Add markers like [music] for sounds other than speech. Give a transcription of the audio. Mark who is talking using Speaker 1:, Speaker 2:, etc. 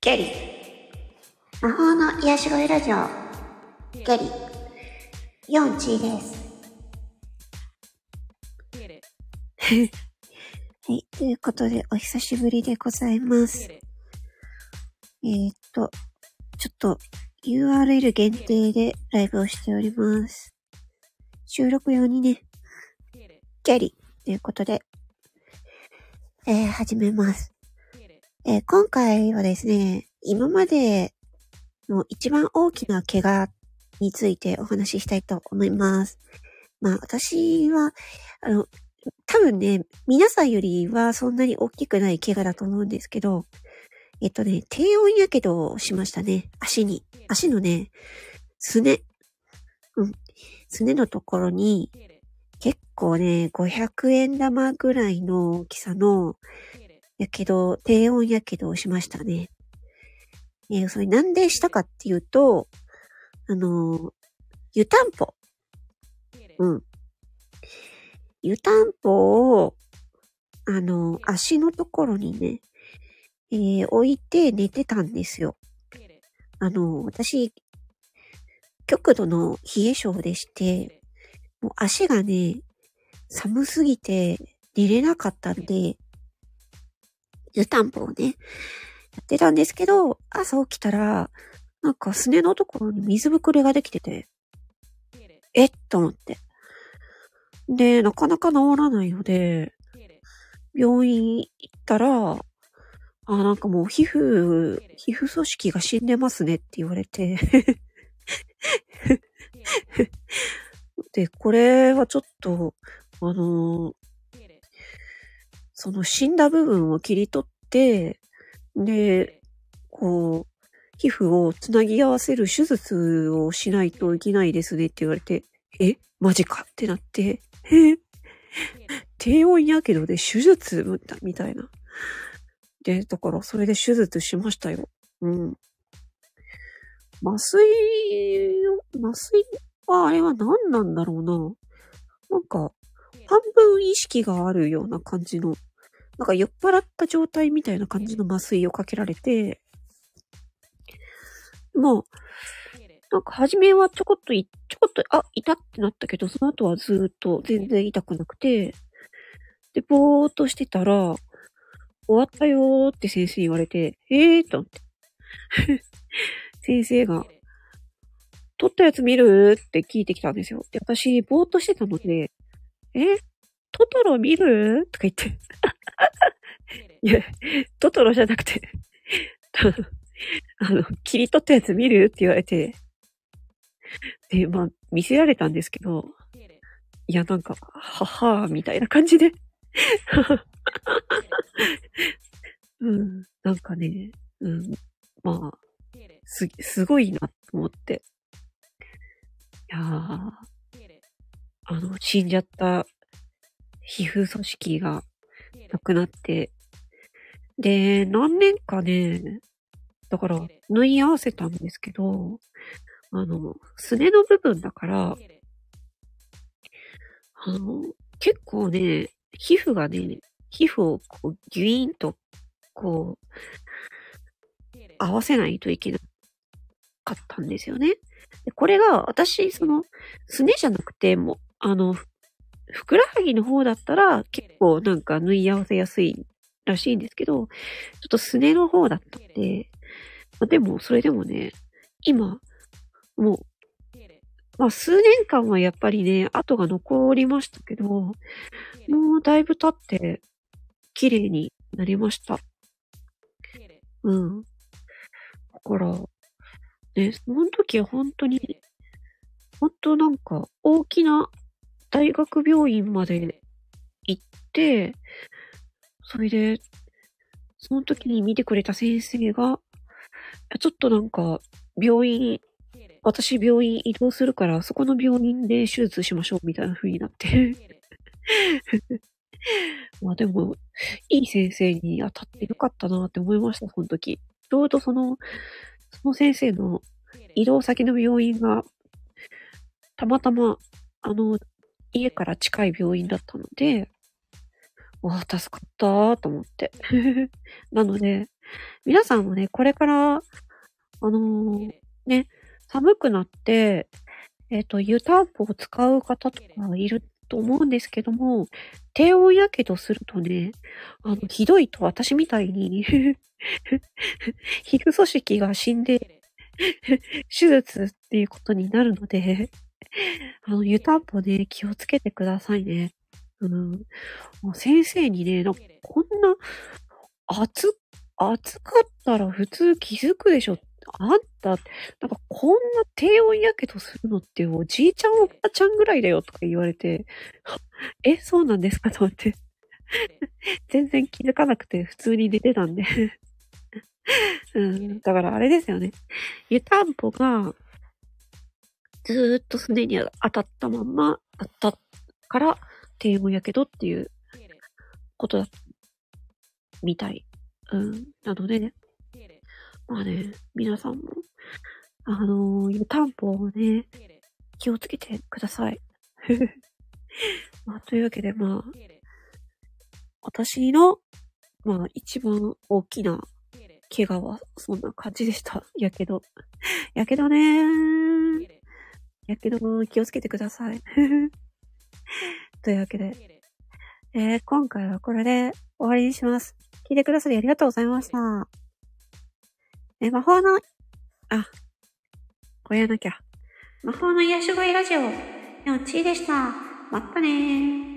Speaker 1: ケリー。魔法の癒し声ラジオ。ケリー。ヨンチーです。はい。ということで、お久しぶりでございます。えー、っと、ちょっと URL 限定でライブをしております。収録用にね、ケリーということで、えー、始めます。えー今回はですね、今までの一番大きな怪我についてお話ししたいと思います。まあ私は、あの、多分ね、皆さんよりはそんなに大きくない怪我だと思うんですけど、えっとね、低温やけどをしましたね。足に。足のね、すね。うん。すねのところに、結構ね、500円玉ぐらいの大きさの、やけど、低温やけどをしましたね。えーそれなんでしたかっていうと、あのー湯たんぽ。うん。湯たんぽを、あのー足のところにね、えー置いて寝てたんですよ。あのー私、極度の冷え性でして、もう足がね、寒すぎて寝れなかったんで、湯たんぽをね、やってたんですけど、朝起きたら、なんかすねのところに水ぶくれができてて、えっと思って。で、なかなか治らないので、病院行ったら、あ、なんかもう皮膚、皮膚組織が死んでますねって言われて。[laughs] で、これはちょっと、あのその死んだ部分を切り取って、で、こう、皮膚をつなぎ合わせる手術をしないといけないですねって言われて、えマジか？ってなって、え低温やけどで手術みたいな。で、だからそれで手術しましたよ。うん。麻酔、麻酔はあれは何なんだろうな。なんか、半分意識があるような感じの、なんか酔っ払った状態みたいな感じの麻酔をかけられて、もう、なんか初めはちょこっとい、ちょこっと、あ、痛ってなったけど、その後はずーっと全然痛くなくて、で、ぼーっとしてたら、終わったよーって先生に言われて、えーと思って。[laughs] 先生が、撮ったやつ見る？って聞いてきたんですよ。で、私、ぼーっとしてたので、えトトロ見る？とか言って。いや、トトロじゃなくて、あの、切り取ったやつ見る？って言われて、で、まあ、見せられたんですけど、いや、なんか、ははーみたいな感じで。うん、なんかね、うん、まあ、す、すごいなと思って。いやー、あの、死んじゃった皮膚組織がなくなって、で、何年かね、だから、縫い合わせたんですけど、あの、すねの部分だから、あの、結構ね、皮膚がね、皮膚をこうギュイーンと、こう、合わせないといけなかったんですよね。でこれが、私、その、すねじゃなくて、も、あの、ふくらはぎの方だったら、結構なんか縫い合わせやすいらしいんですけど、ちょっとすねの方だったんで、まあでも、それでもね、今、もう、まあ数年間はやっぱりね、跡が残りましたけど、もうだいぶ経って、綺麗になりました。うん。だから、ね、その時は本当に、本当なんか、大きな大学病院まで行って、それで、その時に見てくれた先生が、ちょっとなんか、病院、私病院移動するから、そこの病院で手術しましょうみたいな風になって。[laughs] まあでも、いい先生に当たってよかったなって思いました、その時。ちょうどその、その先生の移動先の病院が、たまたま、あの、家から近い病院だったので、わあ、助かったーと思って。[laughs] なので、皆さんもね、これから、あのー、ね、寒くなって、えっ、ー、と、湯たんぽを使う方とかいると思うんですけども、低温やけどするとね、あの、ひどいと私みたいに [laughs] 皮膚組織が死んで手術っていうことになるのであの、湯たんぽね、気をつけてくださいね。うん。もう先生にね、なんかこんな、熱、熱かったら普通気づくでしょ。あんた、なんかこんな低温やけどするのっておじいちゃんおばあちゃんぐらいだよとか言われて、[laughs] え、そうなんですか？と思って。全然気づかなくて普通に寝てたんで [laughs] うん。だからあれですよね。湯たんぽが、ずーっとすねに当たったまんまだったから、低温やけどっていうことだ、みたい。うん。なのでね。まあね、皆さんも、あのー、湯たんぽをね、気をつけてください。[laughs] まあ、というわけで、まあ、私の、まあ、一番大きな怪我は、そんな感じでした。やけど。やけどねー。やけども気をつけてください。[laughs] というわけで、えー、今回はこれで終わりにします。聞いてくださりありがとうございました。え、魔法の、あ、これやなきゃ。魔法の癒し声ラジオ、よっちーでした。またねー。